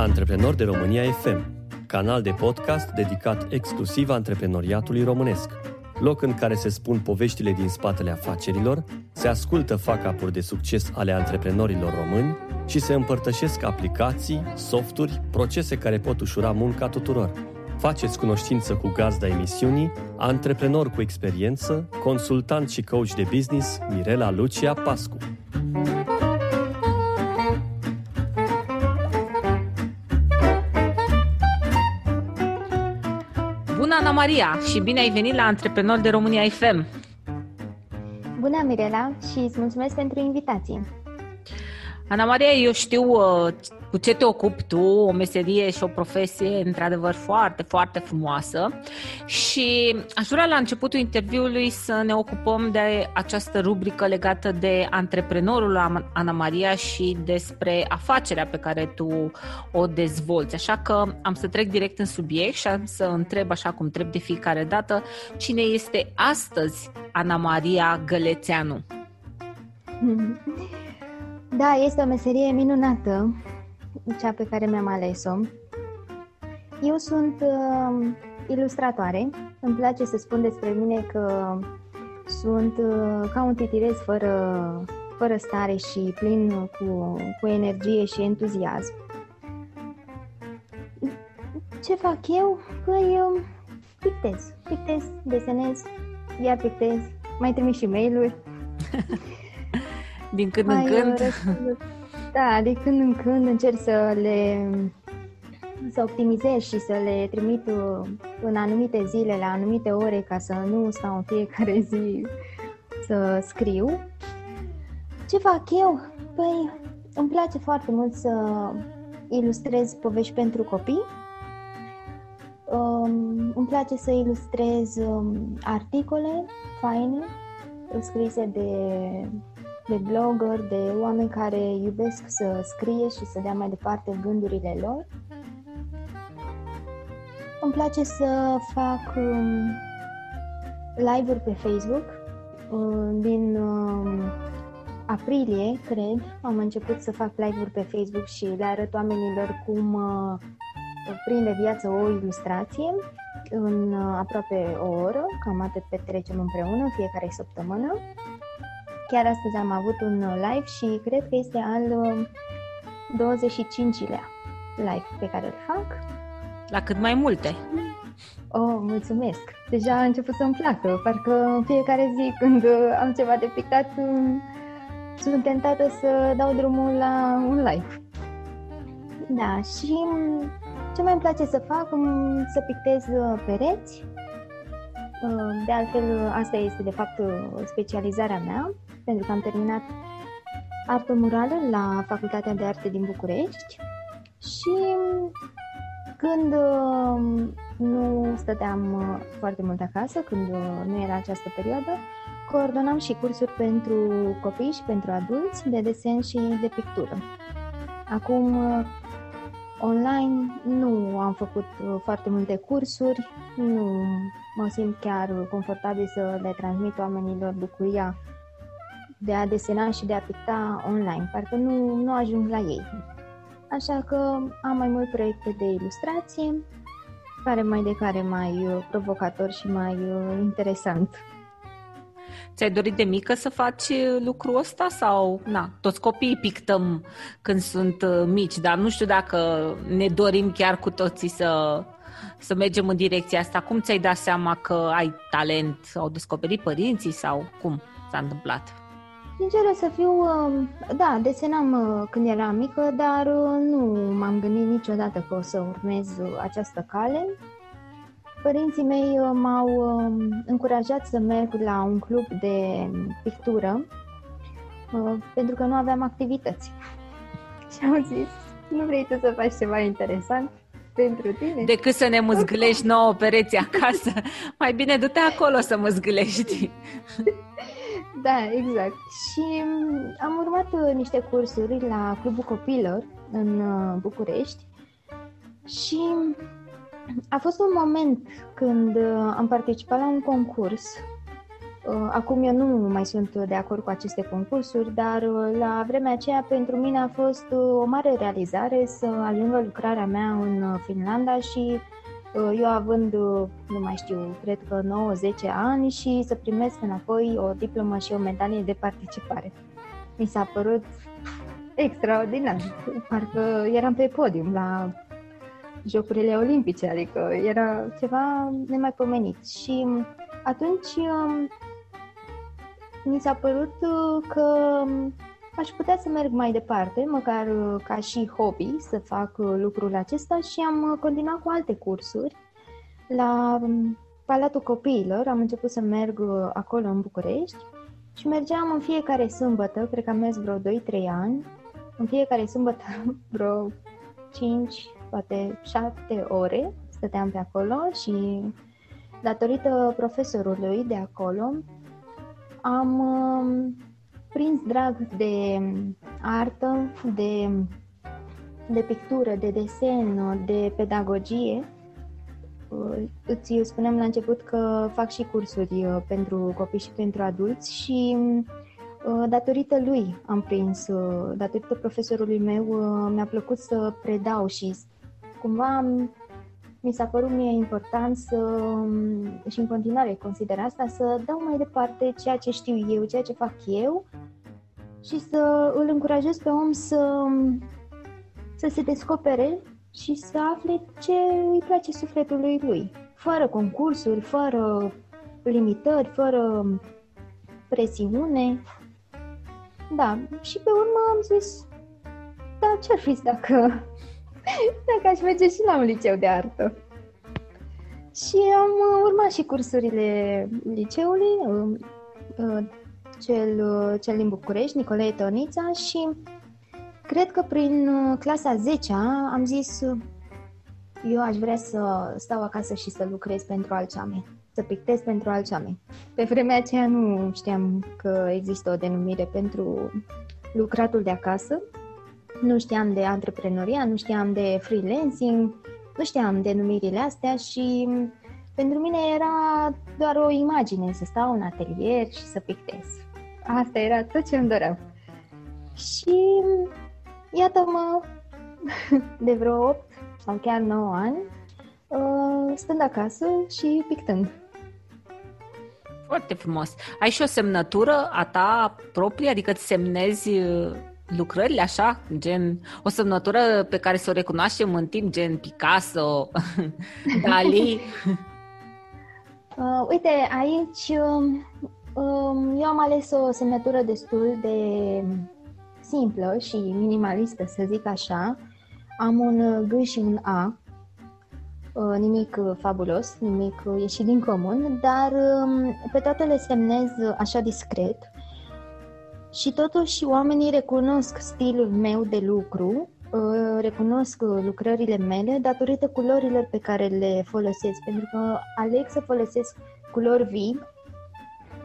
Antreprenori de România FM, canal de podcast dedicat exclusiv antreprenoriatului românesc. Loc în care se spun poveștile din spatele afacerilor, se ascultă fac de succes ale antreprenorilor români și se împărtășesc aplicații, softuri, procese care pot ușura munca tuturor. Faceți cunoștință cu gazda emisiunii, antreprenor cu experiență, consultant și coach de business Mirela Lucia Pascu. Ana Maria, și bine ai venit la Antreprenor de România FM. Bună, Mirela, și îți mulțumesc pentru invitație. Ana Maria, eu știu uh, cu ce te ocupi tu, o meserie și o profesie într-adevăr foarte, foarte frumoasă și aș vrea la începutul interviului să ne ocupăm de această rubrică legată de antreprenorul Ana Maria și despre afacerea pe care tu o dezvolți. Așa că am să trec direct în subiect și am să întreb așa cum trebuie de fiecare dată cine este astăzi Ana Maria Gălețeanu. Da, este o meserie minunată cea pe care mi-am ales-o. Eu sunt uh, ilustratoare. Îmi place să spun despre mine că sunt uh, ca un titirez fără, fără stare și plin cu, cu energie și entuziasm. Ce fac eu? Păi eu pictez. Pictez, desenez, iar pictez, mai trimis și mail-uri. Din când mai în când? Răspund, da, de când în când încerc să le să optimizez și să le trimit uh, în anumite zile, la anumite ore, ca să nu stau în fiecare zi să scriu. Ce fac eu? Păi, îmi place foarte mult să ilustrez povești pentru copii. Um, îmi place să ilustrez um, articole faine scrise de de blogger, de oameni care iubesc să scrie și să dea mai departe gândurile lor. Îmi place să fac um, live-uri pe Facebook. Um, din um, aprilie, cred, am început să fac live-uri pe Facebook și le arăt oamenilor cum uh, prinde viață o ilustrație în uh, aproape o oră, cam atât petrecem împreună fiecare săptămână. Chiar astăzi am avut un live și cred că este al 25-lea um, live pe care îl fac. La cât mai multe. Oh, mulțumesc! Deja a început să-mi placă. Parcă în fiecare zi când uh, am ceva de pictat, um, sunt tentată să dau drumul la un live. Da, și um, ce mai îmi place să fac? Să pictez uh, pereți. Uh, de altfel, asta este de fapt specializarea mea pentru că am terminat artă murală la Facultatea de Arte din București și când uh, nu stăteam uh, foarte mult acasă, când uh, nu era această perioadă, coordonam și cursuri pentru copii și pentru adulți de desen și de pictură. Acum, online nu am făcut foarte multe cursuri, nu mă simt chiar confortabil să le transmit oamenilor bucuria de a desena și de a picta online, parcă nu, nu ajung la ei. Așa că am mai mult proiecte de ilustrație, care mai de care mai uh, provocator și mai uh, interesant. Ți-ai dorit de mică să faci lucrul ăsta sau, na, toți copiii pictăm când sunt uh, mici, dar nu știu dacă ne dorim chiar cu toții să, să mergem în direcția asta. Cum ți-ai dat seama că ai talent? Au descoperit părinții sau cum s-a întâmplat? Sinceră să fiu, um, da, desenam uh, când eram mică, dar uh, nu m-am gândit niciodată că o să urmez această cale. Părinții mei uh, m-au um, încurajat să merg la un club de pictură pentru că nu aveam activități. Și au zis, nu vrei tu să faci ceva interesant pentru tine? Decât să ne măzgâlești nouă pereți acasă, mai bine du-te acolo să măzgâlești. Da, exact. Și mm, am urmat uh, niște cursuri la Clubul Copilor în uh, București și mm, a fost un moment când uh, am participat la un concurs. Acum eu nu mai sunt de acord cu aceste concursuri, dar la vremea aceea pentru mine a fost o mare realizare să ajungă lucrarea mea în Finlanda și Uh, eu având, uh, nu mai știu, cred că 9-10 ani și să primesc înapoi o diplomă și o medalie de participare. Mi s-a părut extraordinar. Parcă eram pe podium la Jocurile Olimpice, adică era ceva nemaipomenit. Și atunci um, mi s-a părut uh, că aș putea să merg mai departe, măcar uh, ca și hobby, să fac uh, lucrul acesta și am uh, continuat cu alte cursuri. La um, Palatul Copiilor am început să merg acolo în București și mergeam în fiecare sâmbătă, cred că am mers vreo 2-3 ani, în fiecare sâmbătă vreo 5, poate 7 ore stăteam pe acolo și datorită profesorului de acolo am um, prins drag de artă, de, de pictură, de desen, de pedagogie. Îți spuneam la început că fac și cursuri uh, pentru copii și pentru adulți și uh, datorită lui am prins, uh, datorită profesorului meu mi-a plăcut să predau și cumva mi s-a părut mie important să, um, și în continuare consider asta, să dau mai departe ceea ce știu eu, ceea ce fac eu și să îl încurajez pe om să, să se descopere și să afle ce îi place sufletului lui, fără concursuri, fără limitări, fără presiune. Da, și pe urmă am zis, da, ce-ar fi dacă, dacă aș merge și la un liceu de artă? Și am urmat și cursurile liceului, cel, cel din București, Nicolae Tonița și cred că prin uh, clasa 10 am zis eu aș vrea să stau acasă și să lucrez pentru alți oameni, să pictez pentru alți oameni. Pe vremea aceea nu știam că există o denumire pentru lucratul de acasă, nu știam de antreprenoria, nu știam de freelancing, nu știam denumirile astea și pentru mine era doar o imagine să stau în atelier și să pictez. Asta era tot ce îmi doream. Și iată-mă, de vreo 8 sau chiar 9 ani, uh, stând acasă și pictând. Foarte frumos. Ai și o semnătură a ta proprie, adică îți semnezi uh, lucrările așa, gen o semnătură pe care să o recunoaștem în timp, gen Picasso, Dali? Uh, uite, aici uh, eu am ales o semnătură destul de simplă și minimalistă, să zic așa. Am un G și un A, uh, nimic fabulos, nimic ieșit din comun, dar um, pe toate le semnez așa discret și totuși oamenii recunosc stilul meu de lucru, uh, recunosc lucrările mele datorită culorilor pe care le folosesc, pentru că aleg să folosesc culori vii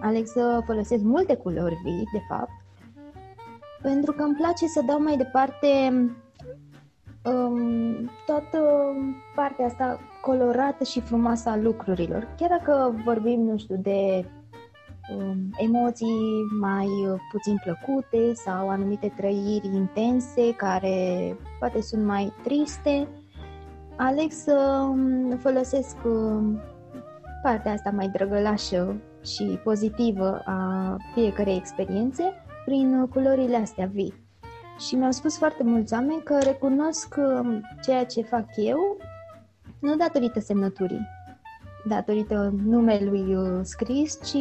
aleg să folosesc multe culori vii, de fapt, pentru că îmi place să dau mai departe um, toată partea asta colorată și frumoasă a lucrurilor. Chiar dacă vorbim, nu știu, de um, emoții mai puțin plăcute sau anumite trăiri intense care poate sunt mai triste, aleg să um, folosesc um, partea asta mai drăgălașă și pozitivă a fiecarei experiențe prin culorile astea vii. Și mi-au spus foarte mulți oameni că recunosc um, ceea ce fac eu nu datorită semnăturii, datorită numelui uh, scris, ci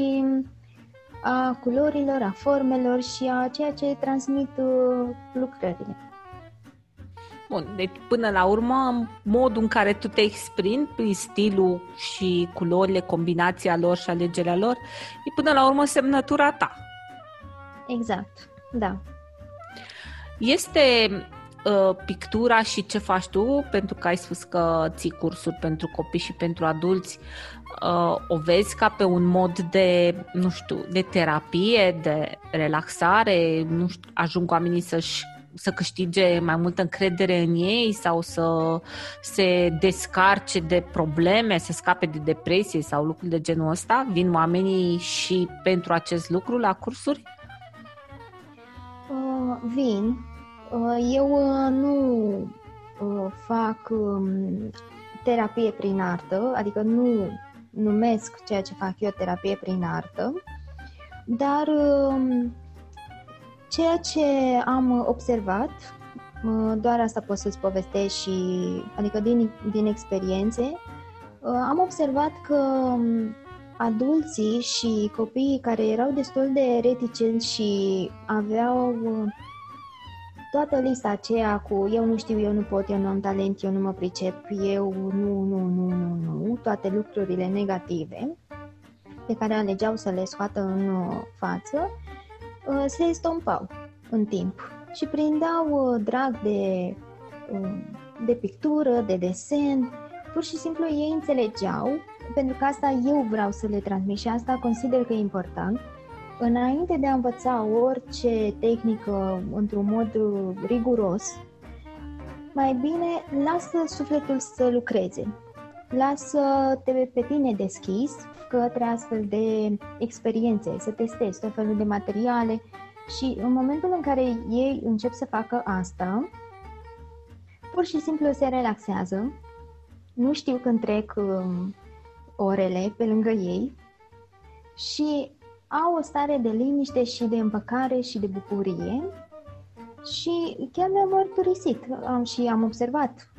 a culorilor, a formelor și a ceea ce transmit uh, lucrările. Bun, deci până la urmă, modul în care tu te exprimi prin stilul și culorile, combinația lor și alegerea lor, e până la urmă semnătura ta. Exact, da. Este uh, pictura și ce faci tu, pentru că ai spus că ții cursuri pentru copii și pentru adulți, uh, o vezi ca pe un mod de, nu știu, de terapie, de relaxare, nu știu, ajung oamenii să-și să câștige mai multă încredere în ei sau să se descarce de probleme, să scape de depresie sau lucruri de genul ăsta? Vin oamenii și pentru acest lucru la cursuri? Uh, vin. Uh, eu uh, nu uh, fac um, terapie prin artă, adică nu numesc ceea ce fac eu terapie prin artă, dar uh, Ceea ce am observat, doar asta pot să-ți povestesc și, adică din, din experiențe, am observat că adulții și copiii care erau destul de reticenți și aveau toată lista aceea cu eu nu știu, eu nu pot, eu nu am talent, eu nu mă pricep, eu nu, nu, nu, nu, nu, toate lucrurile negative pe care alegeau să le scoată în față, Uh, se estompau în timp și prindeau uh, drag de, uh, de pictură, de desen, pur și simplu ei înțelegeau, pentru că asta eu vreau să le transmit și asta consider că e important, înainte de a învăța orice tehnică într-un mod riguros, mai bine lasă sufletul să lucreze. Lasă-te pe tine deschis către astfel de experiențe, să testezi tot felul de materiale și în momentul în care ei încep să facă asta, pur și simplu se relaxează, nu știu când trec um, orele pe lângă ei și au o stare de liniște și de împăcare și de bucurie și chiar mi-am mărturisit. Am, și am observat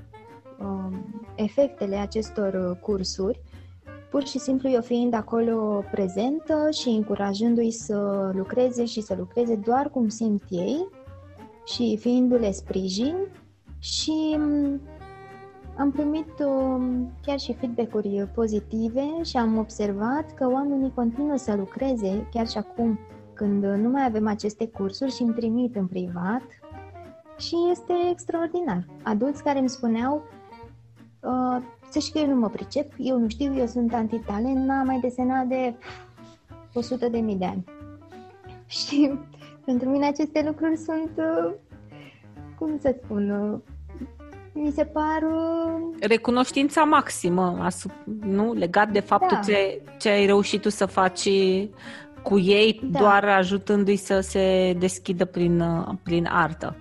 um, efectele acestor uh, cursuri pur și simplu eu fiind acolo prezentă și încurajându-i să lucreze și să lucreze doar cum simt ei și fiindu-le sprijin și mm, am primit um, chiar și feedback-uri pozitive și am observat că oamenii continuă să lucreze chiar și acum când nu mai avem aceste cursuri și îmi trimit în privat și este extraordinar. Adulți care îmi spuneau uh, să știi că eu nu mă pricep, eu nu știu, eu sunt antitalent, n-am mai desenat de 100 de mii de ani. Și pentru mine aceste lucruri sunt, uh, cum să spun, uh, mi se par... Uh, Recunoștința maximă, nu? Legat de faptul da. ce, ce ai reușit tu să faci cu ei, da. doar ajutându-i să se deschidă prin, prin artă.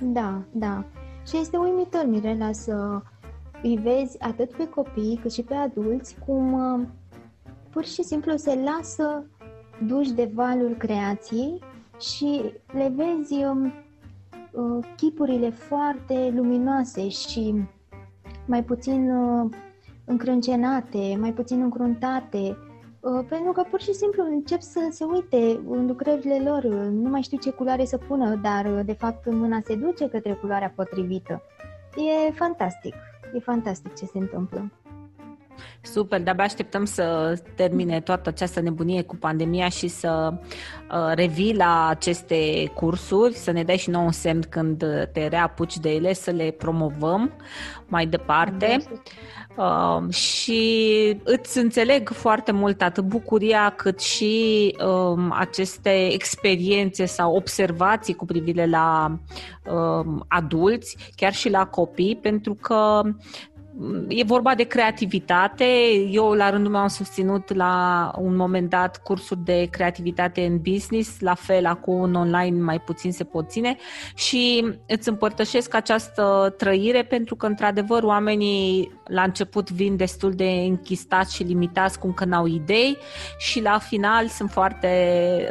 Da, da. Și este uimitor, Mirela, să îi vezi atât pe copii cât și pe adulți cum uh, pur și simplu se lasă duși de valul creației și le vezi um, uh, chipurile foarte luminoase și mai puțin uh, încrâncenate, mai puțin încruntate, pentru că pur și simplu încep să se uite în lucrările lor, nu mai știu ce culoare să pună, dar de fapt mâna se duce către culoarea potrivită. E fantastic. E fantastic ce se întâmplă. Super, de-abia așteptăm să termine toată această nebunie cu pandemia și să uh, revii la aceste cursuri, să ne dai și nou un semn când te reapuci de ele, să le promovăm mai departe. Uh, și îți înțeleg foarte mult atât bucuria cât și uh, aceste experiențe sau observații cu privire la uh, adulți, chiar și la copii, pentru că e vorba de creativitate. Eu, la rândul meu, am susținut la un moment dat cursuri de creativitate în business, la fel, acum în online mai puțin se pot ține și îți împărtășesc această trăire pentru că, într-adevăr, oamenii la început vin destul de închistați și limitați cum că n-au idei și la final sunt foarte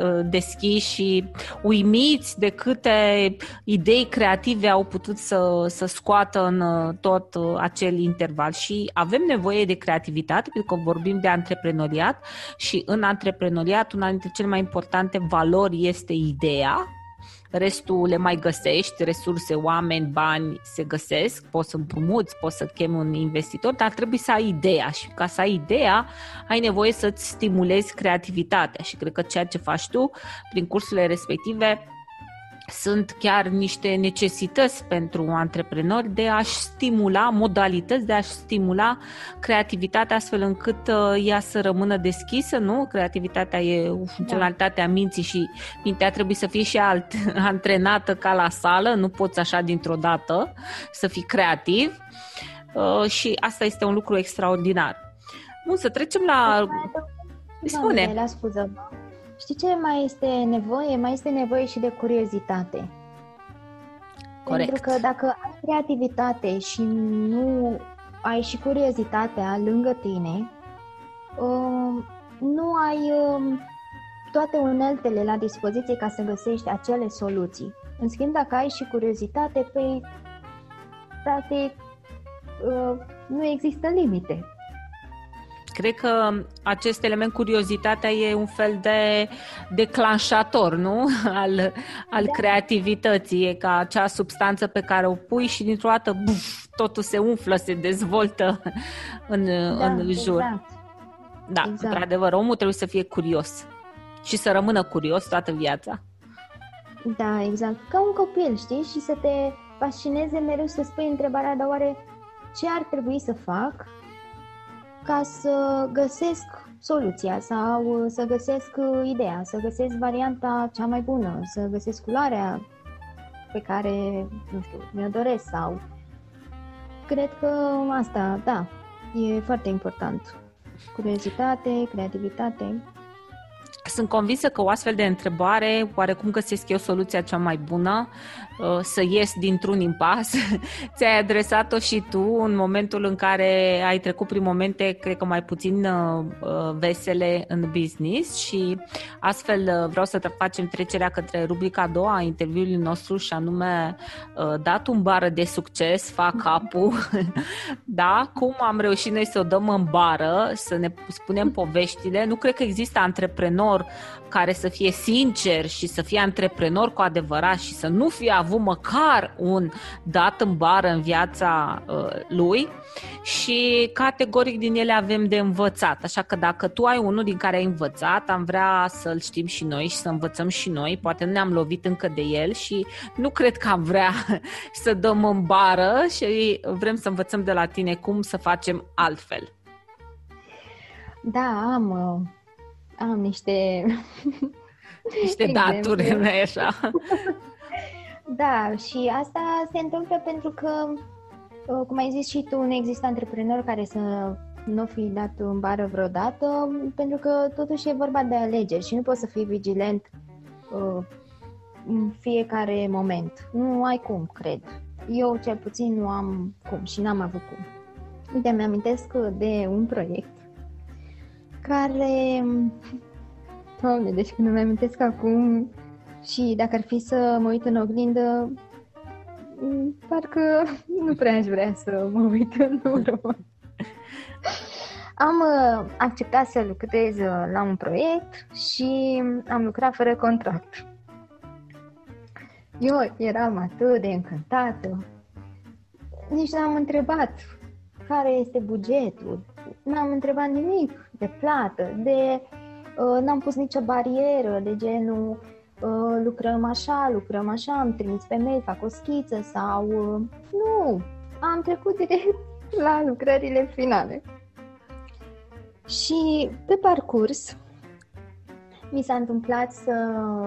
uh, deschiși și uimiți de câte idei creative au putut să, să scoată în uh, tot uh, acel interval și avem nevoie de creativitate pentru că vorbim de antreprenoriat și în antreprenoriat una dintre cele mai importante valori este ideea. Restul le mai găsești, resurse, oameni, bani se găsesc, poți să împrumuți, poți să chemi un investitor, dar trebuie să ai ideea și ca să ai ideea ai nevoie să-ți stimulezi creativitatea și cred că ceea ce faci tu prin cursurile respective sunt chiar niște necesități pentru antreprenori de a-și stimula, modalități de a-și stimula creativitatea astfel încât uh, ea să rămână deschisă, nu? Creativitatea e o funcționalitate a minții și mintea trebuie să fie și alt, antrenată ca la sală, nu poți așa dintr-o dată să fii creativ uh, și asta este un lucru extraordinar. Bun, să trecem la... Spune. La scuză. Știi ce mai este nevoie? Mai este nevoie și de curiozitate. Corect. Pentru că dacă ai creativitate și nu ai și curiozitatea lângă tine, um, nu ai um, toate uneltele la dispoziție ca să găsești acele soluții. În schimb, dacă ai și curiozitate, păi, practic, uh, nu există limite. Cred că acest element, curiozitatea, e un fel de declanșator, nu? Al, al da. creativității. E ca acea substanță pe care o pui și dintr-o dată buf, totul se umflă, se dezvoltă în, da, în jur. Exact. Da, exact. într-adevăr, omul trebuie să fie curios și să rămână curios toată viața. Da, exact. Ca un copil, știi? Și să te fascineze mereu să spui întrebarea, dar oare ce ar trebui să fac ca să găsesc soluția sau să găsesc ideea, să găsesc varianta cea mai bună, să găsesc culoarea pe care, nu știu, mi-o doresc sau... Cred că asta, da, e foarte important. Curiozitate, creativitate. Sunt convinsă că o astfel de întrebare, oarecum găsesc eu soluția cea mai bună, uh, să ies dintr-un impas. Ți-ai adresat-o și tu în momentul în care ai trecut prin momente, cred că mai puțin uh, uh, vesele în business și astfel vreau să facem trecerea către rubrica a doua a interviului nostru și anume dat un bară de succes, fac capul, da? Cum am reușit noi să o dăm în bară, să ne spunem poveștile. Nu cred că există antreprenor care să fie sincer și să fie antreprenor cu adevărat și să nu fie avut măcar un dat în bară în viața uh, lui și categoric din ele avem de învățat. Așa că dacă tu ai unul din care ai învățat, am vrea să-l știm și noi și să învățăm și noi. Poate nu ne-am lovit încă de el și nu cred că am vrea să dăm în bară și vrem să învățăm de la tine cum să facem altfel. Da, am uh, am niște... Niște daturi, nu așa? da, și asta se întâmplă pentru că, uh, cum ai zis și tu, nu există antreprenor care să nu fi dat în bară vreodată, pentru că totuși e vorba de alegeri și nu poți să fii vigilent uh, în fiecare moment. Nu ai cum, cred. Eu cel puțin nu am cum și n-am avut cum. Uite, mi-amintesc de un proiect care... Doamne, deci când îmi amintesc acum și dacă ar fi să mă uit în oglindă, parcă nu prea aș vrea să mă uit în urmă. Am uh, acceptat să lucrez uh, la un proiect și am lucrat fără contract. Eu eram atât de încântată. Nici n-am întrebat care este bugetul. N-am întrebat nimic de plată, de uh, n-am pus nicio barieră de genul uh, lucrăm așa, lucrăm așa, am trimis pe mail, fac o schiță sau uh, nu, am trecut direct la lucrările finale. Și pe parcurs mi s-a întâmplat să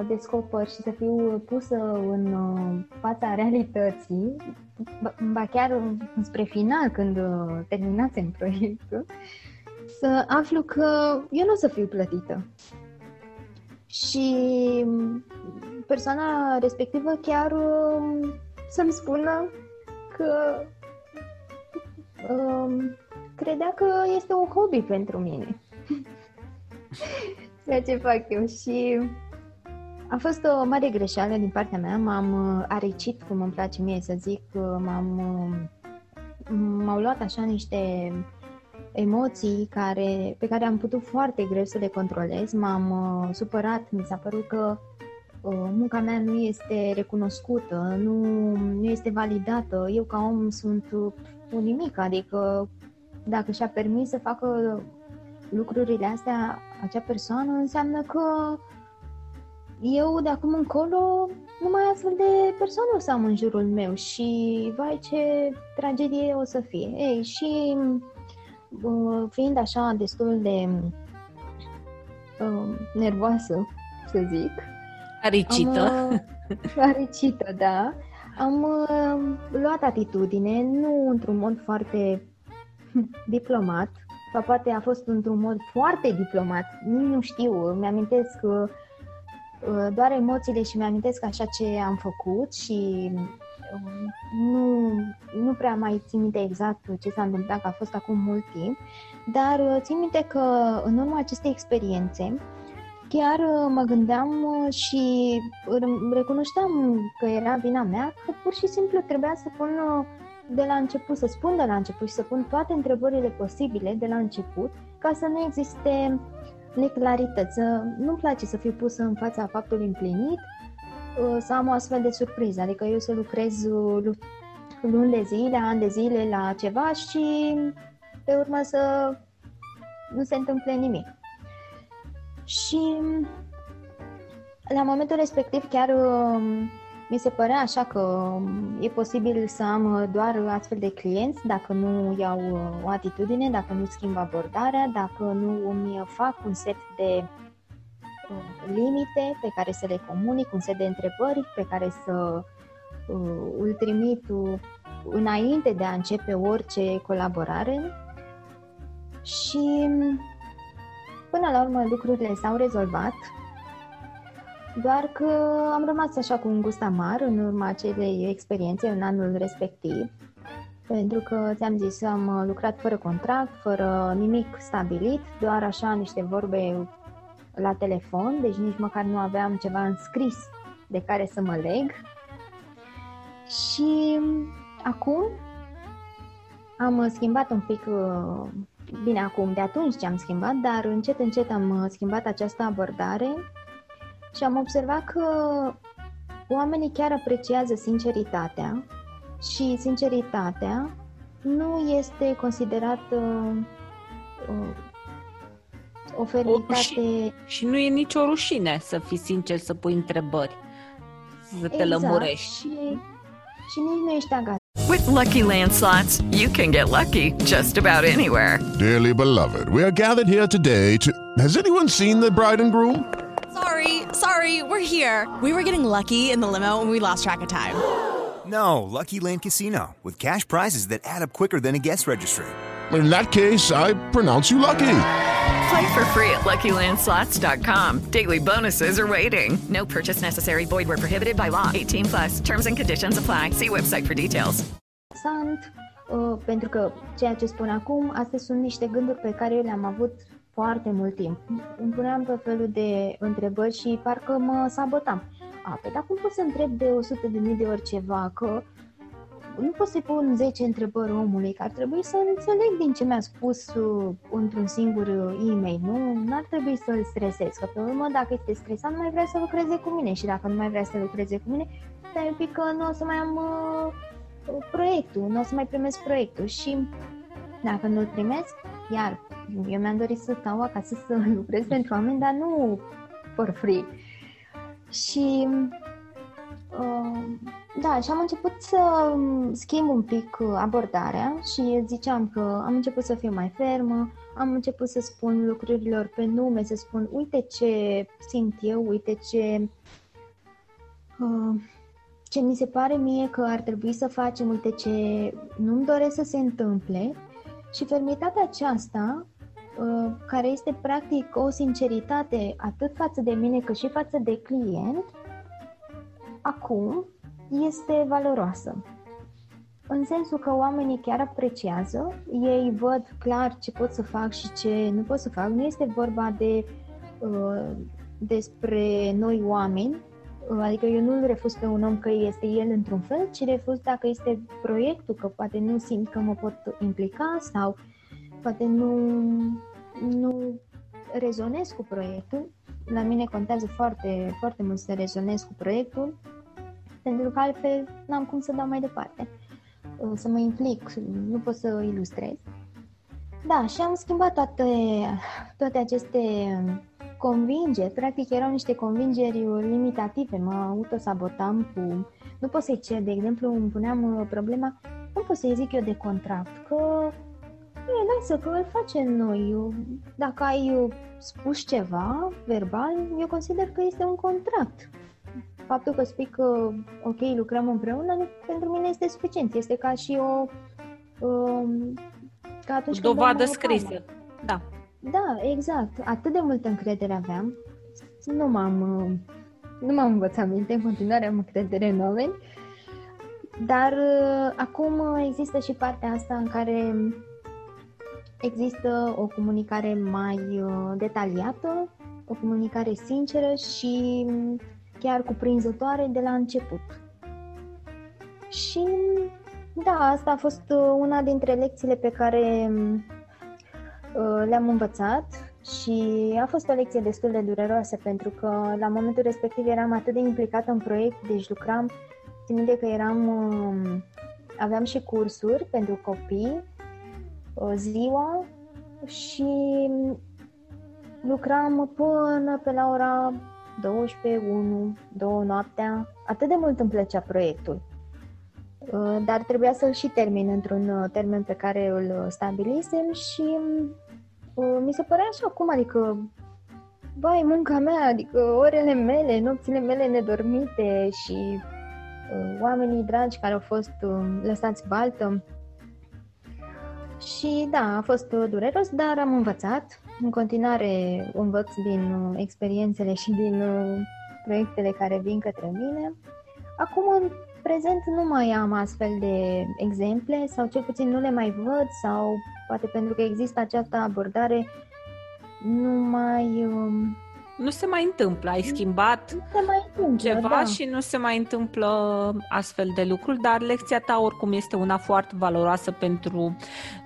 descoper și să fiu pusă în uh, fața realității ba- ba chiar spre final, când uh, terminasem proiectul, să aflu că eu nu o să fiu plătită. Și persoana respectivă chiar um, să-mi spună că um, credea că este un hobby pentru mine. Ceea ce fac eu și a fost o mare greșeală din partea mea, m-am uh, aricit, cum îmi place mie să zic, uh, m-am, uh, m-au luat așa niște emoții care, pe care am putut foarte greu să le controlez, m-am uh, supărat, mi s-a părut că uh, munca mea nu este recunoscută, nu, nu este validată, eu ca om sunt uh, un nimic, adică dacă și-a permis să facă lucrurile astea acea persoană, înseamnă că eu de acum încolo nu mai astfel de persoane o să am în jurul meu. Și vai ce tragedie o să fie. Ei, și uh, fiind așa destul de uh, nervoasă, să zic, Aricită. am, uh, aricită, da, am uh, luat atitudine, nu într-un mod foarte diplomat, sau poate a fost într-un mod foarte diplomat, nu știu, mi-amintesc uh, uh, doar emoțiile și mi-amintesc așa ce am făcut și uh, nu, nu prea mai țin minte exact ce s-a întâmplat, că a fost acum mult timp, dar uh, țin minte că în urma acestei experiențe chiar uh, mă gândeam uh, și r- recunoșteam că era vina mea, că pur și simplu trebuia să pun uh, de la început, să spun de la început și să pun toate întrebările posibile de la început, ca să nu existe neclarități. Să- Nu-mi place să fiu pusă în fața faptului împlinit, uh, să am o astfel de surpriză, adică eu să lucrez uh, lu- luni de zile, ani de zile la ceva și pe urmă să nu se întâmple nimic. Și la momentul respectiv chiar um, mi se părea așa că um, e posibil să am uh, doar astfel de clienți dacă nu iau uh, o atitudine, dacă nu schimb abordarea, dacă nu îmi fac un set de uh, limite pe care să le comunic, un set de întrebări pe care să uh, îl trimit uh, înainte de a începe orice colaborare. Și până la urmă lucrurile s-au rezolvat, doar că am rămas așa cu un gust amar în urma acelei experiențe în anul respectiv, pentru că ți-am zis, am lucrat fără contract, fără nimic stabilit, doar așa niște vorbe la telefon, deci nici măcar nu aveam ceva înscris de care să mă leg. Și acum am schimbat un pic, uh, bine acum de atunci ce am schimbat, dar încet încet am uh, schimbat această abordare și am observat că oamenii chiar apreciază sinceritatea și sinceritatea nu este considerată uh, o fermitate Și nu e nicio rușine să fii sincer, să pui întrebări, să te exact, lămurești. și, și nici nu ești agațat. With Lucky Land slots, you can get lucky just about anywhere. Dearly beloved, we are gathered here today to. Has anyone seen the bride and groom? Sorry, sorry, we're here. We were getting lucky in the limo and we lost track of time. No, Lucky Land Casino, with cash prizes that add up quicker than a guest registry. In that case, I pronounce you lucky. Play for free at LuckyLandSlots.com. Daily bonuses are waiting. No purchase necessary. Void where prohibited by law. 18 plus. Terms and conditions apply. See website for details. interesant, uh, pentru că ceea ce spun acum, astea sunt niște gânduri pe care eu le-am avut foarte mult timp. Îmi puneam tot felul de întrebări și parcă mă sabotam. A, pe dar cum pot să întreb de 100 de mii de ori ceva, că nu pot să-i pun 10 întrebări omului, că ar trebui să înțeleg din ce mi-a spus uh, într-un singur uh, e-mail, nu? N-ar trebui să-l stresez, că pe urmă dacă este stresat nu mai vrea să lucreze cu mine și dacă nu mai vrea să lucreze cu mine, stai un pic că nu o să mai am uh, proiectul, nu o să mai primesc proiectul și dacă nu-l primesc, iar eu mi-am dorit să stau acasă să lucrez pentru oameni, dar nu for free. Și uh, da, și am început să schimb un pic abordarea și ziceam că am început să fiu mai fermă, am început să spun lucrurilor pe nume, să spun uite ce simt eu, uite ce uh, ce mi se pare mie că ar trebui să facem, uite ce nu-mi doresc să se întâmple. Și fermitatea aceasta, uh, care este practic o sinceritate atât față de mine cât și față de client, acum este valoroasă. În sensul că oamenii chiar apreciază, ei văd clar ce pot să fac și ce nu pot să fac. Nu este vorba de uh, despre noi oameni, uh, adică eu nu-l refuz pe un om că este el într-un fel, ci refuz dacă este proiectul, că poate nu simt că mă pot implica sau poate nu, nu rezonez cu proiectul. La mine contează foarte, foarte mult să rezonez cu proiectul, pentru că altfel n-am cum să dau mai departe. Uh, să mă implic, nu pot să ilustrez. Da, și am schimbat toate, toate aceste convingeri, practic erau niște convingeri limitative, mă autosabotam cu... Nu pot să-i cer, de exemplu, îmi puneam uh, problema, nu pot să-i zic eu de contract, că e, lasă că îl facem noi. Dacă ai spus ceva verbal, eu consider că este un contract faptul că spui că, ok, lucrăm împreună, pentru mine este suficient. Este ca și o... Um, ca atunci Dovadă scrisă. Da. Da, exact. Atât de multă încredere aveam. Nu m-am, nu m-am învățat minte, în continuare am încredere în oameni. Dar uh, acum există și partea asta în care există o comunicare mai uh, detaliată, o comunicare sinceră și chiar cuprinzătoare de la început. Și da, asta a fost uh, una dintre lecțiile pe care uh, le-am învățat și a fost o lecție destul de dureroasă pentru că la momentul respectiv eram atât de implicată în proiect, deci lucram, țin minte că eram, uh, aveam și cursuri pentru copii ziua și lucram până pe la ora 12, 1, 2 noaptea. Atât de mult îmi plăcea proiectul. Uh, dar trebuia să-l și termin într-un uh, termen pe care îl stabilisem și uh, mi se părea așa acum, adică Băi, munca mea, adică orele mele, nopțile mele nedormite și uh, oamenii dragi care au fost uh, lăsați baltă. Și da, a fost dureros, dar am învățat în continuare învăț din uh, experiențele și din uh, proiectele care vin către mine. Acum, în prezent, nu mai am astfel de exemple sau cel puțin nu le mai văd sau poate pentru că există această abordare nu mai um, nu se mai întâmplă, ai schimbat nu se mai întâmplă, ceva da. și nu se mai întâmplă astfel de lucruri, dar lecția ta oricum este una foarte valoroasă pentru,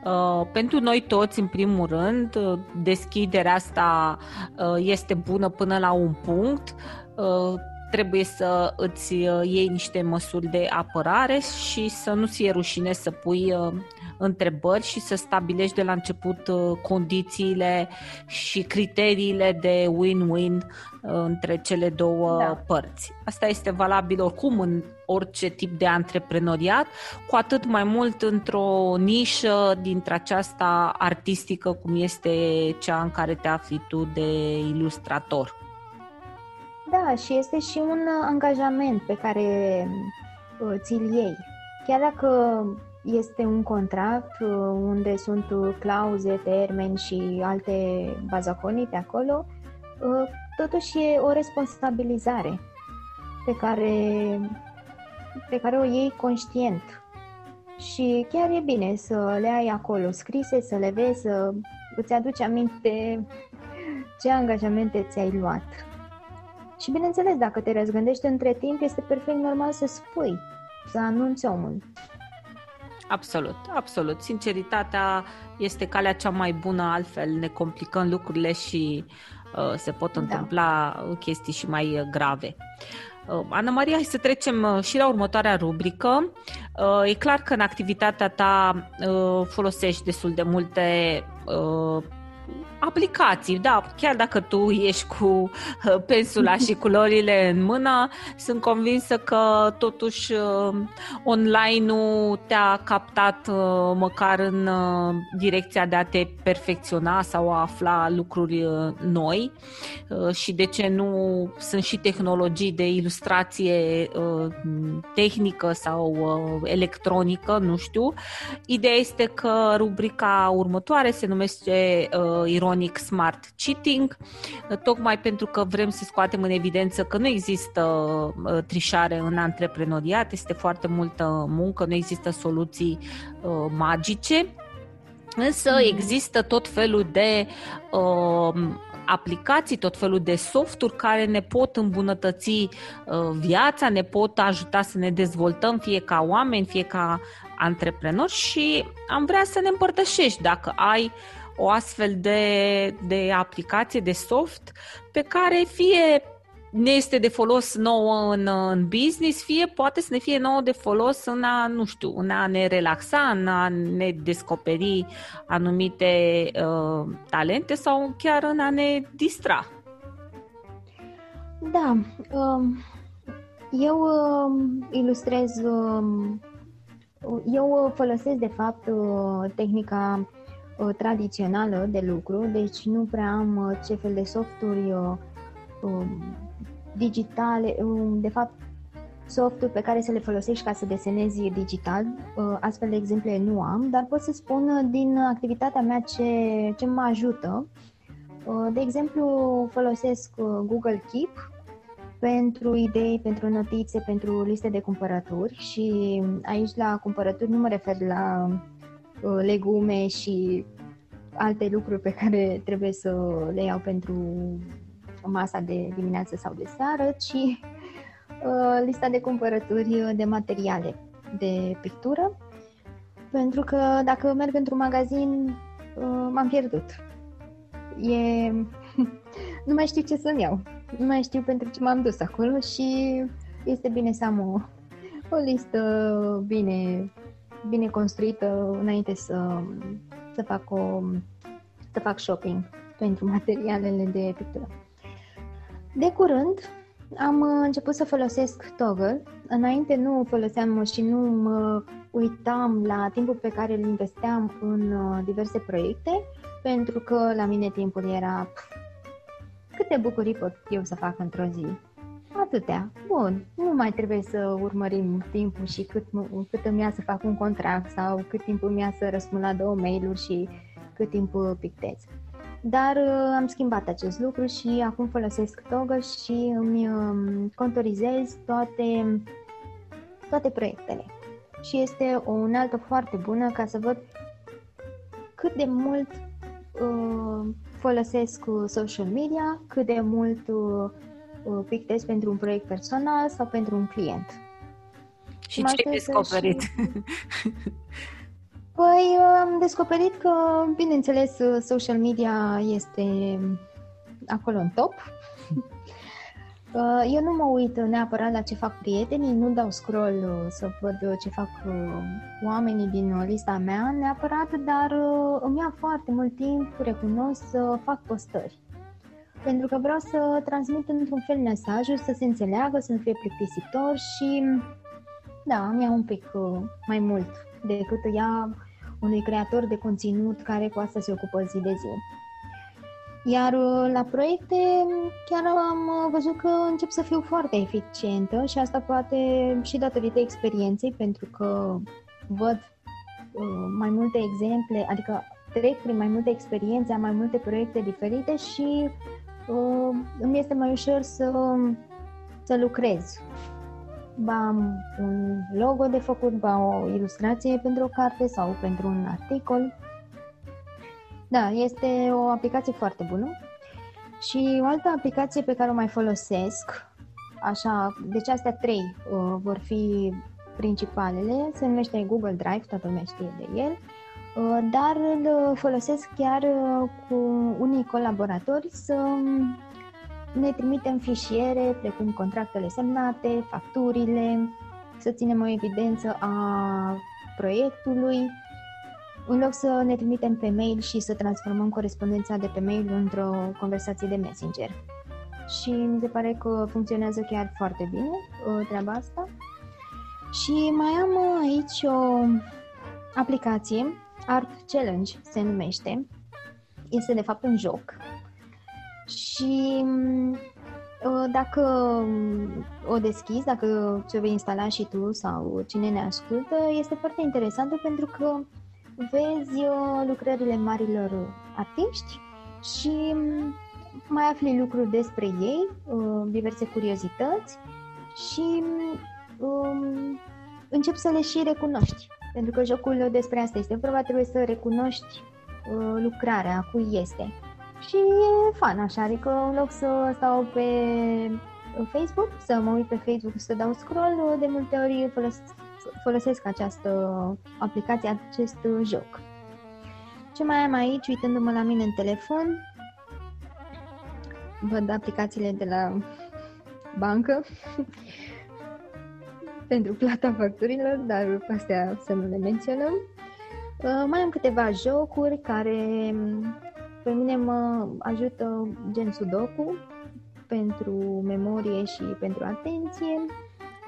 uh, pentru noi toți, în primul rând. Deschiderea asta uh, este bună până la un punct. Uh, trebuie să îți uh, iei niște măsuri de apărare și să nu ți-e rușine să pui uh, întrebări și să stabilești de la început uh, condițiile și criteriile de win-win între cele două da. părți. Asta este valabil oricum în orice tip de antreprenoriat, cu atât mai mult într-o nișă dintre aceasta artistică cum este cea în care te afli tu de ilustrator. Da, și este și un angajament pe care uh, ți-l iei. Chiar dacă este un contract uh, unde sunt clauze, termeni și alte bazaconii pe acolo, uh, totuși e o responsabilizare pe care, pe care o iei conștient. Și chiar e bine să le ai acolo scrise, să le vezi, să îți aduci aminte ce angajamente ți-ai luat. Și bineînțeles, dacă te răzgândești între timp, este perfect normal să spui, să anunți omul. Absolut, absolut. Sinceritatea este calea cea mai bună, altfel ne complicăm lucrurile și uh, se pot da. întâmpla da. chestii și mai uh, grave. Uh, Ana Maria, hai să trecem uh, și la următoarea rubrică. Uh, e clar că în activitatea ta uh, folosești destul de multe uh, aplicații, da, chiar dacă tu ești cu uh, pensula și culorile în mână, sunt convinsă că totuși uh, online-ul te-a captat uh, măcar în direcția de a te perfecționa sau a afla lucruri noi și de ce nu sunt și tehnologii de ilustrație tehnică sau electronică, nu știu. Ideea este că rubrica următoare se numește ironic smart cheating, tocmai pentru că vrem să scoatem în evidență că nu există uh, trișare în antreprenoriat, este foarte multă muncă, nu există soluții uh, magice, însă mm. există tot felul de uh, aplicații, tot felul de softuri care ne pot îmbunătăți uh, viața, ne pot ajuta să ne dezvoltăm fie ca oameni, fie ca antreprenori și am vrea să ne împărtășești dacă ai uh, o astfel de, de aplicație, de soft, pe care fie ne este de folos nouă în, în business, fie poate să ne fie nouă de folos în a, nu știu, în a ne relaxa, în a ne descoperi anumite uh, talente sau chiar în a ne distra. Da, um, eu um, ilustrez, um, eu folosesc de fapt uh, tehnica uh, tradițională de lucru, deci nu prea am uh, ce fel de softuri uh, uh, digitale, uh, de fapt softuri pe care să le folosești ca să desenezi digital. Uh, astfel de exemple nu am, dar pot să spun uh, din activitatea mea ce, ce mă ajută. Uh, de exemplu, folosesc uh, Google Keep pentru idei, pentru notițe, pentru liste de cumpărături și aici la cumpărături nu mă refer la Uh, legume și alte lucruri pe care trebuie să le iau pentru masa de dimineață sau de seară, ci uh, lista de cumpărături de materiale de pictură, pentru că dacă merg într-un magazin, uh, m-am pierdut. E... nu mai știu ce să-mi iau, nu mai știu pentru ce m-am dus acolo și este bine să am o, o listă bine bine construită înainte să, să, fac o, să fac shopping pentru materialele de pictură. De curând am început să folosesc Toggle. Înainte nu foloseam și nu mă uitam la timpul pe care îl investeam în uh, diverse proiecte, pentru că la mine timpul era câte bucurii pot eu să fac într-o zi Atâtea. Bun. Nu mai trebuie să urmărim timpul și cât, cât îmi ia să fac un contract sau cât timp îmi ia să răspund la două mail-uri și cât timp pictez. Dar uh, am schimbat acest lucru și acum folosesc Toggle și îmi um, contorizez toate, toate proiectele. Și este o unealtă foarte bună ca să văd cât de mult uh, folosesc social media, cât de mult uh, pictez pentru un proiect personal sau pentru un client. Și ce ai descoperit? Și... Păi am descoperit că, bineînțeles, social media este acolo în top. Eu nu mă uit neapărat la ce fac prietenii, nu dau scroll să văd ce fac oamenii din lista mea neapărat, dar îmi ia foarte mult timp, recunosc, să fac postări pentru că vreau să transmit într-un fel mesajul, să se înțeleagă, să nu fie plictisitor și da, îmi ia un pic uh, mai mult decât ia unui creator de conținut care cu asta se ocupă zi de zi. Iar uh, la proiecte chiar am uh, văzut că încep să fiu foarte eficientă și asta poate și datorită experienței, pentru că văd mai multe exemple, adică trec prin mai multe experiențe, am mai multe proiecte diferite și uh, îmi este mai ușor să, să lucrez. Ba am un logo de făcut, ba o ilustrație pentru o carte sau pentru un articol. Da, este o aplicație foarte bună. Și o altă aplicație pe care o mai folosesc, așa, deci astea trei uh, vor fi principalele, se numește Google Drive, toată lumea știe de el. Uh, dar îl folosesc chiar uh, cu unii colaboratori să ne trimitem fișiere precum contractele semnate, facturile, să ținem o evidență a proiectului în loc să ne trimitem pe mail și să transformăm corespondența de pe mail într-o conversație de messenger. Și mi se pare că funcționează chiar foarte bine uh, treaba asta. Și mai am uh, aici o aplicație, Art Challenge se numește. Este de fapt un joc. Și uh, dacă o deschizi, dacă ce vei instala și tu sau cine ne ascultă, este foarte interesantă pentru că vezi uh, lucrările marilor artiști și mai afli lucruri despre ei, uh, diverse curiozități și um, începi să le și recunoști. Pentru că jocul despre asta este vorba, trebuie să recunoști uh, lucrarea, cui este. Și e fan așa, adică în loc să stau pe Facebook, să mă uit pe Facebook, să dau scroll, de multe ori folosesc, folosesc această aplicație, acest joc. Ce mai am aici, uitându-mă la mine în telefon, văd aplicațiile de la bancă pentru plata facturilor, dar astea să nu le menționăm. Uh, mai am câteva jocuri care mm, pe mine mă ajută gen Sudoku pentru memorie și pentru atenție.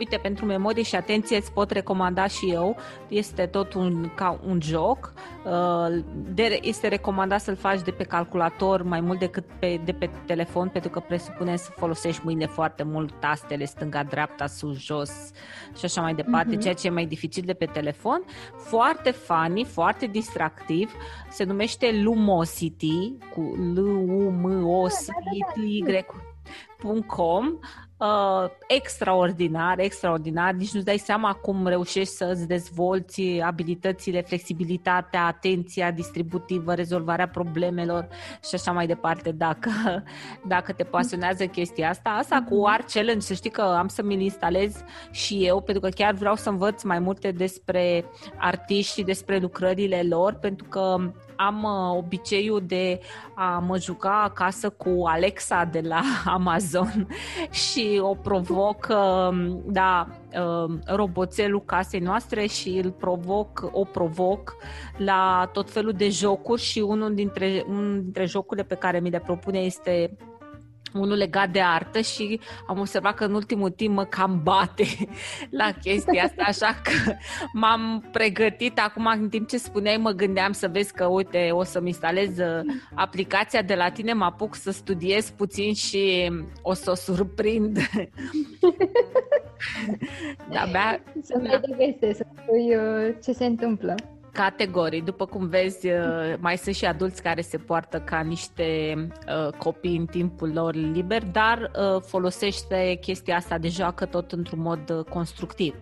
Uite, pentru memorie și atenție îți pot recomanda și eu. Este tot un, ca un joc. Uh, de, este recomandat să-l faci de pe calculator mai mult decât pe, de pe telefon, pentru că presupune să folosești mâinile foarte mult, tastele stânga, dreapta, sus, jos și așa mai departe, uh-huh. ceea ce e mai dificil de pe telefon. Foarte funny, foarte distractiv. Se numește Lumosity, cu L-U-M-O-S-I-T-Y.com uh, extraordinar, extraordinar, nici nu-ți dai seama cum reușești să îți dezvolți abilitățile, flexibilitatea, atenția distributivă, rezolvarea problemelor și așa mai departe, dacă, dacă te pasionează chestia asta. Asta cu Art Challenge, să știi că am să mi-l instalez și eu, pentru că chiar vreau să învăț mai multe despre artiști și despre lucrările lor, pentru că am uh, obiceiul de a mă juca acasă cu Alexa de la Amazon și o provoc, uh, da, uh, roboțelul casei noastre și îl provoc, o provoc la tot felul de jocuri și unul dintre, unul dintre jocurile pe care mi le propune este unul legat de artă și am observat că în ultimul timp mă cam bate la chestia asta, așa că m-am pregătit acum în timp ce spuneai, mă gândeam să vezi că, uite, o să-mi instalez uh, aplicația de la tine, mă apuc să studiez puțin și o să o surprind. De-abia... Să mai da. veste, să spui uh, ce se întâmplă categorii. După cum vezi, uh, mai sunt și adulți care se poartă ca niște uh, copii în timpul lor liber, dar uh, folosește chestia asta de joacă tot într-un mod constructiv.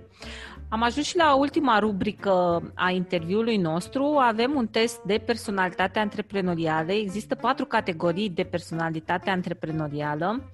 Am ajuns și la ultima rubrică a interviului nostru. Avem un test de personalitate antreprenorială. Există patru categorii de personalitate antreprenorială.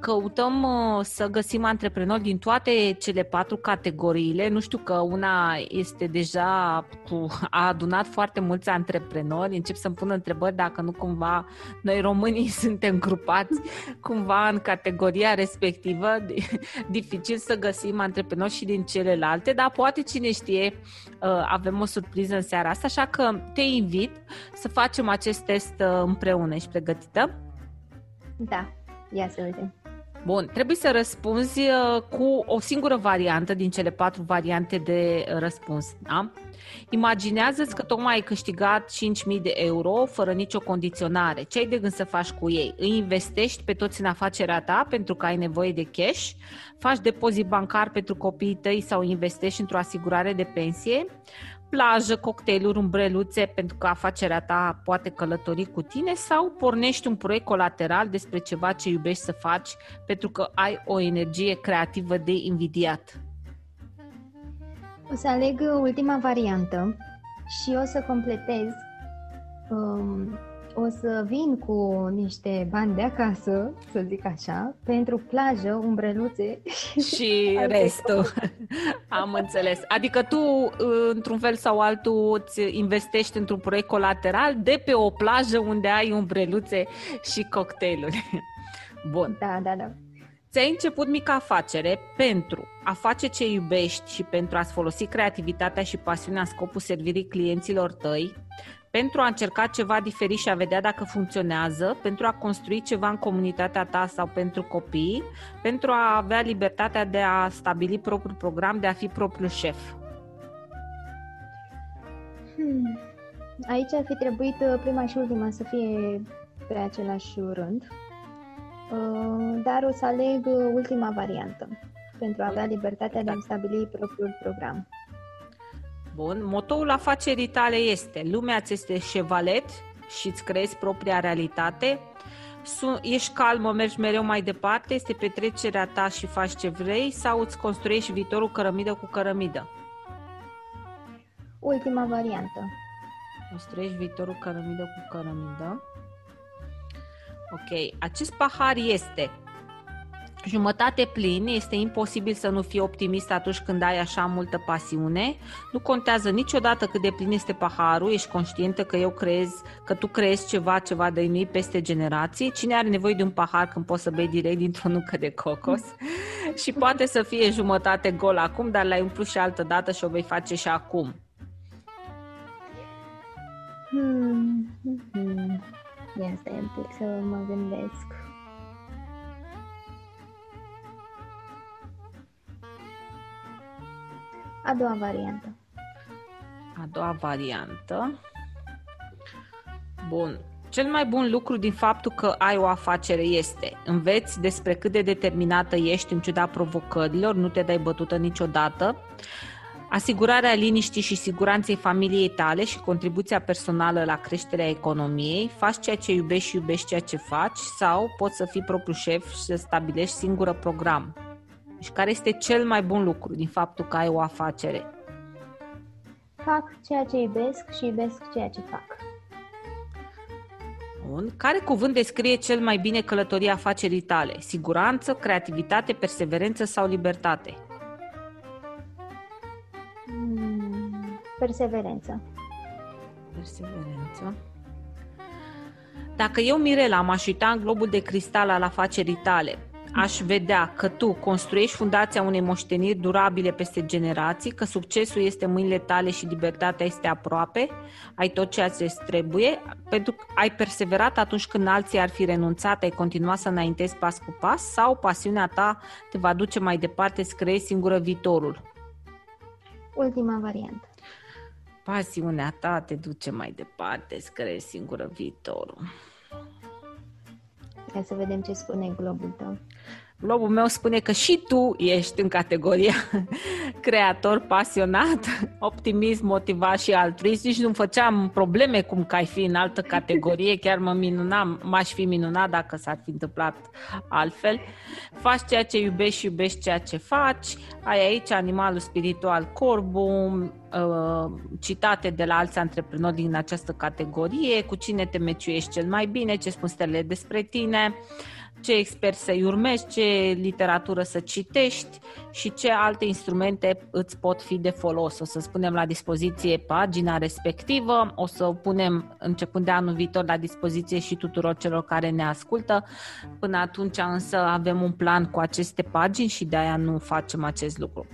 Căutăm uh, să găsim antreprenori din toate cele patru categoriile. Nu știu că una este deja cu, a adunat foarte mulți antreprenori. Încep să-mi pun întrebări dacă nu cumva noi românii suntem grupați cumva în categoria respectivă. Dificil să găsim antreprenori și din celelalte multe, dar poate cine știe, uh, avem o surpriză în seara asta, așa că te invit să facem acest test uh, împreună. Ești pregătită? Da, ia să vedem. Bun, trebuie să răspunzi uh, cu o singură variantă din cele patru variante de răspuns, da? Imaginează-ți că tocmai ai câștigat 5.000 de euro fără nicio condiționare. Ce ai de gând să faci cu ei? Îi investești pe toți în afacerea ta pentru că ai nevoie de cash? Faci depozit bancar pentru copiii tăi sau investești într-o asigurare de pensie? plajă, cocktailuri, umbreluțe pentru că afacerea ta poate călători cu tine sau pornești un proiect colateral despre ceva ce iubești să faci pentru că ai o energie creativă de invidiat. O să aleg ultima variantă și o să completez. Um, o să vin cu niște bani de acasă, să zic așa, pentru plajă, umbreluțe și restul. Am înțeles. Adică tu, într-un fel sau altul, îți investești într-un proiect colateral de pe o plajă unde ai umbreluțe și cocktailuri. Bun. Da, da, da. Ți-ai început mica afacere pentru a face ce iubești și pentru a-ți folosi creativitatea și pasiunea în scopul servirii clienților tăi, pentru a încerca ceva diferit și a vedea dacă funcționează, pentru a construi ceva în comunitatea ta sau pentru copii, pentru a avea libertatea de a stabili propriul program, de a fi propriul șef. Hmm. Aici ar fi trebuit uh, prima și ultima să fie pe același rând, uh, dar o să aleg uh, ultima variantă pentru a avea libertatea de a stabili propriul program. Bun, motoul afacerii tale este lumea ți este șevalet și îți creezi propria realitate, ești calmă, mergi mereu mai departe, este petrecerea ta și faci ce vrei sau îți construiești viitorul cărămidă cu cărămidă? Ultima variantă. Construiești viitorul cărămidă cu cărămidă. Ok, acest pahar este jumătate plin, este imposibil să nu fii optimist atunci când ai așa multă pasiune. Nu contează niciodată cât de plin este paharul, ești conștientă că eu creez, că tu creezi ceva, ceva de nimic peste generații. Cine are nevoie de un pahar când poți să bei direct dintr-o nucă de cocos? și poate să fie jumătate gol acum, dar l-ai umplut și altă dată și o vei face și acum. Hmm. Hmm. Ia stai un pic să mă gândesc. A doua variantă. A doua variantă. Bun. Cel mai bun lucru din faptul că ai o afacere este înveți despre cât de determinată ești în ciuda provocărilor, nu te dai bătută niciodată, asigurarea liniștii și siguranței familiei tale și contribuția personală la creșterea economiei, faci ceea ce iubești și iubești ceea ce faci sau poți să fii propriul șef și să stabilești singură program. Și care este cel mai bun lucru din faptul că ai o afacere? Fac ceea ce iubesc și iubesc ceea ce fac. Bun. Care cuvânt descrie cel mai bine călătoria afacerii tale? Siguranță, creativitate, perseverență sau libertate? Perseverență. Perseverență. Dacă eu, Mirela, m-aș uita în globul de cristal al afacerii tale, aș vedea că tu construiești fundația unei moșteniri durabile peste generații, că succesul este în mâinile tale și libertatea este aproape, ai tot ceea ce îți trebuie, pentru că ai perseverat atunci când alții ar fi renunțat, ai continuat să înaintezi pas cu pas sau pasiunea ta te va duce mai departe să creezi singură viitorul? Ultima variantă. Pasiunea ta te duce mai departe să creezi singură viitorul. Hai să vedem ce spune globul tău. Globul meu spune că și tu ești în categoria creator pasionat, optimist, motivat și altruist. Nici nu făceam probleme cum că ai fi în altă categorie, chiar mă minunam, m-aș fi minunat dacă s-ar fi întâmplat altfel. Faci ceea ce iubești și iubești ceea ce faci. Ai aici animalul spiritual corbu, uh, citate de la alți antreprenori din această categorie, cu cine te meciuiești cel mai bine, ce spun stelele despre tine ce experți să-i urmezi, ce literatură să citești și ce alte instrumente îți pot fi de folos. O să spunem la dispoziție pagina respectivă, o să o punem începând de anul viitor la dispoziție și tuturor celor care ne ascultă. Până atunci însă avem un plan cu aceste pagini și de aia nu facem acest lucru.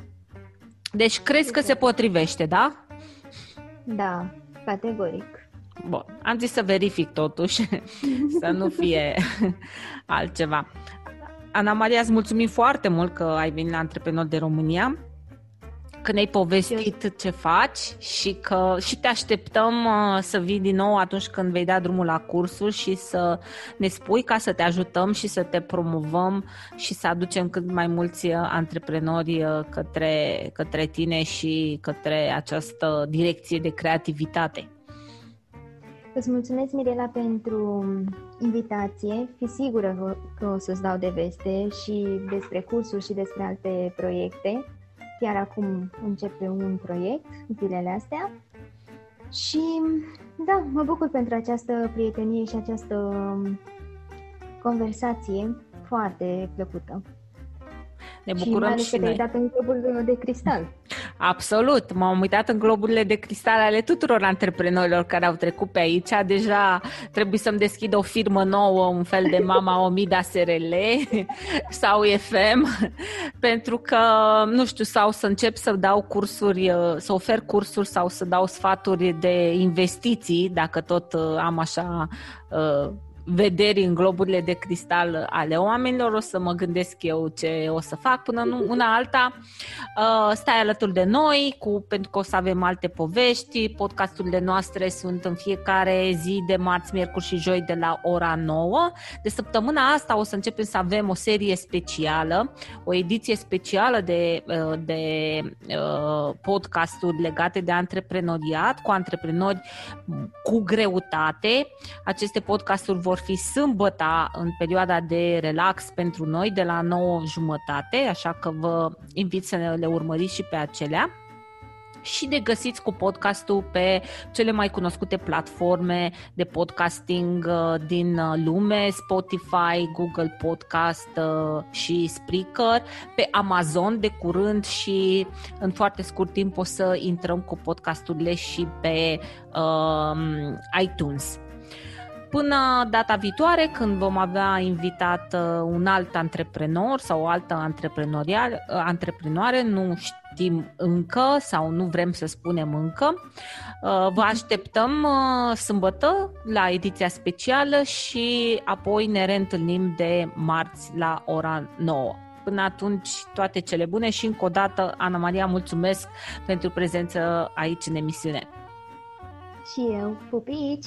Deci crezi că se potrivește, da? Da, categoric. Bun, am zis să verific totuși, să nu fie altceva. Ana Maria, îți mulțumim foarte mult că ai venit la Antreprenor de România, că ne-ai povestit ce faci și că și te așteptăm uh, să vii din nou atunci când vei da drumul la cursuri și să ne spui ca să te ajutăm și să te promovăm și să aducem cât mai mulți uh, antreprenori uh, către, către tine și către această direcție de creativitate. Îți mulțumesc, Mirela, pentru invitație. Fi sigură că o să-ți dau de veste și despre cursuri și despre alte proiecte. Chiar acum începe un proiect, zilele astea. Și da, mă bucur pentru această prietenie și această conversație foarte plăcută. Ne bucurăm și, și noi. dat în clubul de cristal. Absolut. M-am uitat în globurile de cristal ale tuturor antreprenorilor care au trecut pe aici. Deja trebuie să-mi deschid o firmă nouă, un fel de Mama Omida SRL sau FM, pentru că, nu știu, sau să încep să dau cursuri, să ofer cursuri sau să dau sfaturi de investiții, dacă tot uh, am așa uh, vederi în globurile de cristal ale oamenilor, o să mă gândesc eu ce o să fac până în una alta. Uh, stai alături de noi, cu, pentru că o să avem alte povești. Podcasturile noastre sunt în fiecare zi de marți, miercuri și joi de la ora 9. De săptămâna asta o să începem să avem o serie specială, o ediție specială de, uh, de uh, podcasturi legate de antreprenoriat, cu antreprenori cu greutate. Aceste podcasturi vor vor fi sâmbăta în perioada de relax pentru noi de la 9 jumătate, așa că vă invit să le urmăriți și pe acelea și de găsiți cu podcastul pe cele mai cunoscute platforme de podcasting uh, din uh, lume, Spotify, Google Podcast uh, și Spreaker, pe Amazon de curând și în foarte scurt timp o să intrăm cu podcasturile și pe um, iTunes. Până data viitoare, când vom avea invitat uh, un alt antreprenor sau o altă uh, antreprenoare, nu știm încă sau nu vrem să spunem încă, uh, vă așteptăm sâmbătă la ediția specială și apoi ne reîntâlnim de marți la ora 9. Până atunci, toate cele bune și încă o dată, Ana Maria, mulțumesc pentru prezență aici în emisiune. Și eu, pupici!